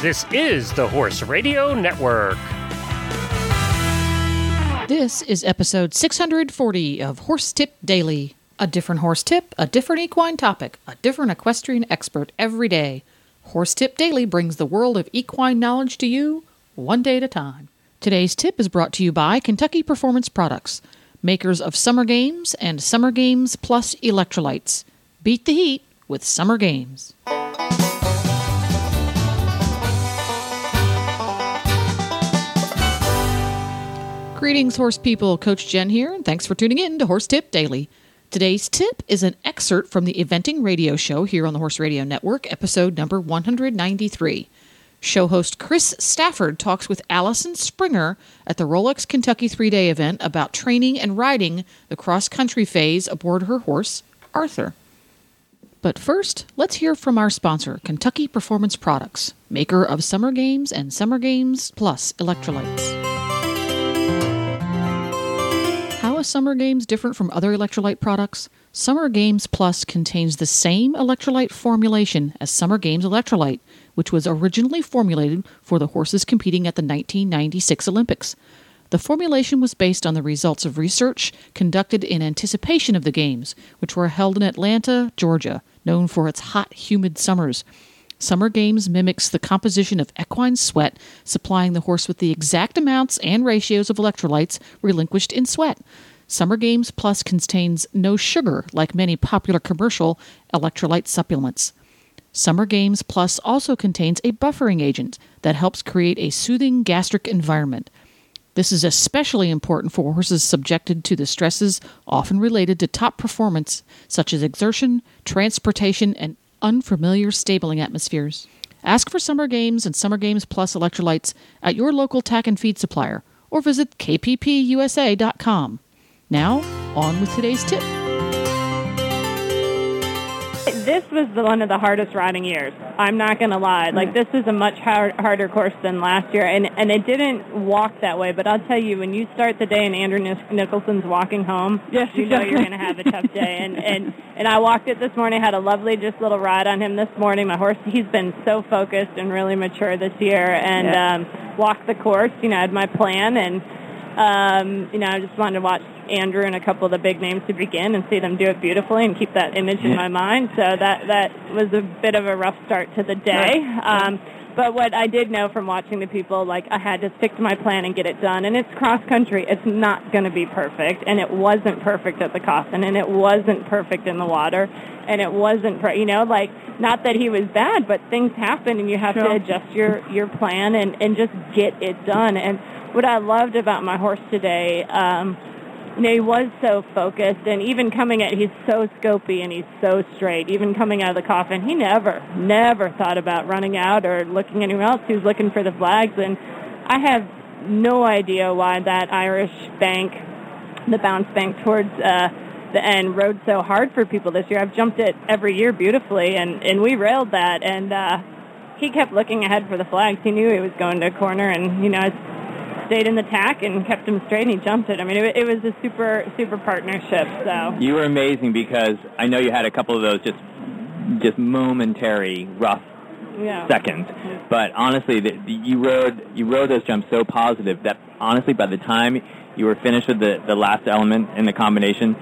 This is the Horse Radio Network. This is episode 640 of Horse Tip Daily. A different horse tip, a different equine topic, a different equestrian expert every day. Horse Tip Daily brings the world of equine knowledge to you one day at a time. Today's tip is brought to you by Kentucky Performance Products, makers of Summer Games and Summer Games Plus electrolytes. Beat the heat with Summer Games. Greetings, horse people. Coach Jen here, and thanks for tuning in to Horse Tip Daily. Today's tip is an excerpt from the eventing radio show here on the Horse Radio Network, episode number 193. Show host Chris Stafford talks with Allison Springer at the Rolex Kentucky three day event about training and riding the cross country phase aboard her horse, Arthur. But first, let's hear from our sponsor, Kentucky Performance Products, maker of Summer Games and Summer Games Plus electrolytes. Summer Games different from other electrolyte products? Summer Games Plus contains the same electrolyte formulation as Summer Games Electrolyte, which was originally formulated for the horses competing at the 1996 Olympics. The formulation was based on the results of research conducted in anticipation of the Games, which were held in Atlanta, Georgia, known for its hot, humid summers. Summer Games mimics the composition of equine sweat, supplying the horse with the exact amounts and ratios of electrolytes relinquished in sweat. Summer Games Plus contains no sugar like many popular commercial electrolyte supplements. Summer Games Plus also contains a buffering agent that helps create a soothing gastric environment. This is especially important for horses subjected to the stresses often related to top performance, such as exertion, transportation, and unfamiliar stabling atmospheres. Ask for Summer Games and Summer Games Plus electrolytes at your local tack and feed supplier or visit kppusa.com. Now, on with today's tip. This was the, one of the hardest riding years. I'm not going to lie. Like this is a much hard, harder course than last year, and and it didn't walk that way. But I'll tell you, when you start the day and Andrew Nic- Nicholson's walking home, Yes, you know you're going to have a tough day. And and and I walked it this morning. Had a lovely just little ride on him this morning. My horse, he's been so focused and really mature this year, and Yeah. um, walked the course. You know, I had my plan and. Um, you know, I just wanted to watch Andrew and a couple of the big names to begin and see them do it beautifully and keep that image in my mind. So that that was a bit of a rough start to the day. Um, but what I did know from watching the people, like I had to stick to my plan and get it done. And it's cross country; it's not going to be perfect, and it wasn't perfect at the coffin, and it wasn't perfect in the water, and it wasn't, per- you know, like not that he was bad, but things happen, and you have to adjust your your plan and and just get it done. And what I loved about my horse today. Um, you he was so focused, and even coming at, he's so scopy and he's so straight. Even coming out of the coffin, he never, never thought about running out or looking anywhere else. He was looking for the flags, and I have no idea why that Irish bank, the bounce bank towards uh, the end, rode so hard for people this year. I've jumped it every year beautifully, and and we railed that, and uh, he kept looking ahead for the flags. He knew he was going to a corner, and you know. I stayed in the tack and kept him straight and he jumped it. I mean, it, it was a super, super partnership. So You were amazing because I know you had a couple of those just just momentary rough yeah. seconds, but honestly, the, the, you rode you rode those jumps so positive that honestly, by the time you were finished with the the last element in the combination,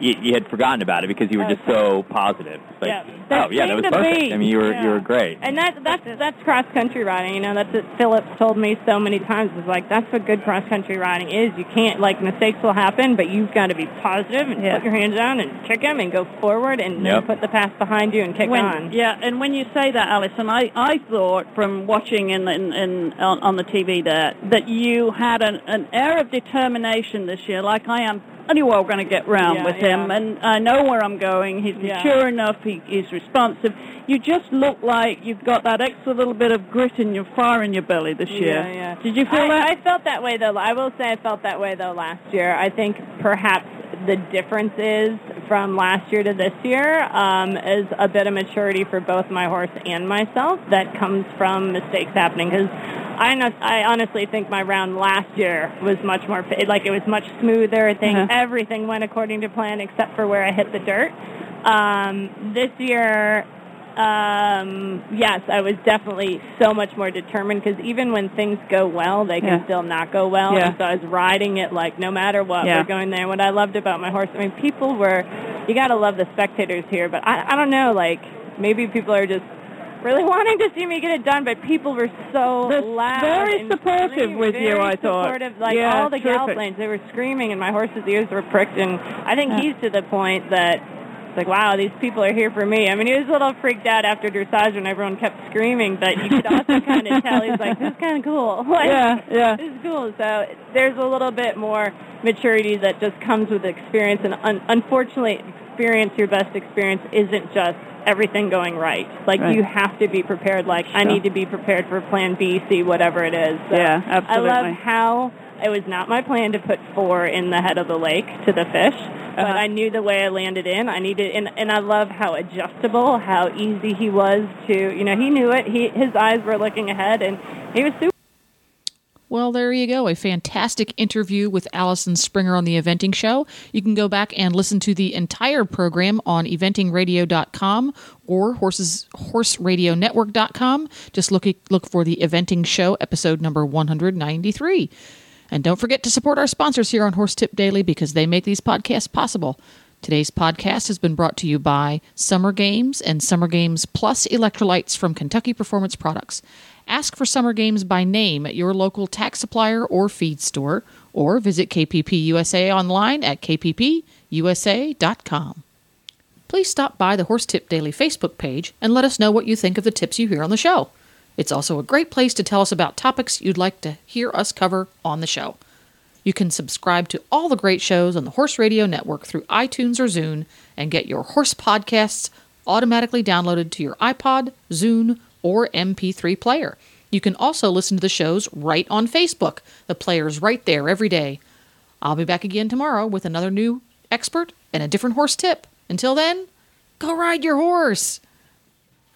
you, you had forgotten about it because you were Oh, just so positive. It's Like, Yeah. oh That yeah, that was seemed to perfect. be- I mean, you were yeah. you were great. And that that's that's cross country riding. You know, that's what Phillips told me so many times. Is like that's what good cross country riding is. You can't like mistakes will happen, but you've got to be positive and Yeah. put your hands down and kick them and go forward and Yep. put the pass behind you and kick when, on. Yeah, and when you say that, Alison, I, I thought from watching in, in, in on, on the TV there that you had an, an air of determination this year, like I am pretty well going to get round Yeah, with him, and I know where I'm going. He's Yeah. mature enough. He, he's responsive. You just look like you've got that extra little bit of grit and your fire in your belly this year. Yeah, yeah. Did you feel I, that? I felt that way though. I will say I felt that way though last year. I think perhaps the difference is from last year to this year um, is a bit of maturity for both my horse and myself that comes from mistakes happening because I, not, I honestly think my round last year was much more like it was much smoother. I think Uh-huh. everything went according to plan except for where I hit the dirt. Um, this year Um, yes, I was definitely so much more determined because even when things go well, they can Yeah. still not go well. Yeah. And so I was riding it like no matter what, Yeah. we're going there. What I loved about my horse, I mean, people were, you got to love the spectators here, but I, I don't know, like maybe people are just really wanting to see me get it done, but people were so They're loud. very supportive with you, very I thought. Supportive, like Yeah, all the terrific. gal planes, they were screaming, and my horse's ears were pricked, and I think Yeah. he's to the point that it's like, wow, these people are here for me. I mean, he was a little freaked out after dressage when everyone kept screaming, but you could also kind of tell he's like, this is kind of cool. Like, Yeah, yeah. This is cool. So there's a little bit more maturity that just comes with experience, and un- unfortunately, experience, your best experience, isn't just everything going right. Like Right. you have to be prepared. Like I need to be prepared for Plan B, C, whatever it is. So Yeah, I absolutely. love how it was not my plan to put four in the head of the lake to the fish, but Uh-huh. I knew the way I landed in. I needed, and, and I love how adjustable, how easy he was to, you know, he knew it. He his eyes were looking ahead, and he was super. Well, there you go. A fantastic interview with Allison Springer on the Eventing Show. You can go back and listen to the entire program on eventingradio.com or horses, horseradionetwork.com. Just look, look for the Eventing Show, episode number 193. And don't forget to support our sponsors here on Horse Tip Daily because they make these podcasts possible. Today's podcast has been brought to you by Summer Games and Summer Games Plus electrolytes from Kentucky Performance Products. Ask for Summer Games by name at your local tax supplier or feed store, or visit KPP USA online at kppusa.com. Please stop by the Horse Tip Daily Facebook page and let us know what you think of the tips you hear on the show. It's also a great place to tell us about topics you'd like to hear us cover on the show. You can subscribe to all the great shows on the Horse Radio Network through iTunes or Zune and get your horse podcasts automatically downloaded to your iPod, Zune, or MP3 player. You can also listen to the shows right on Facebook. The player's right there every day. I'll be back again tomorrow with another new expert and a different horse tip. Until then, go ride your horse.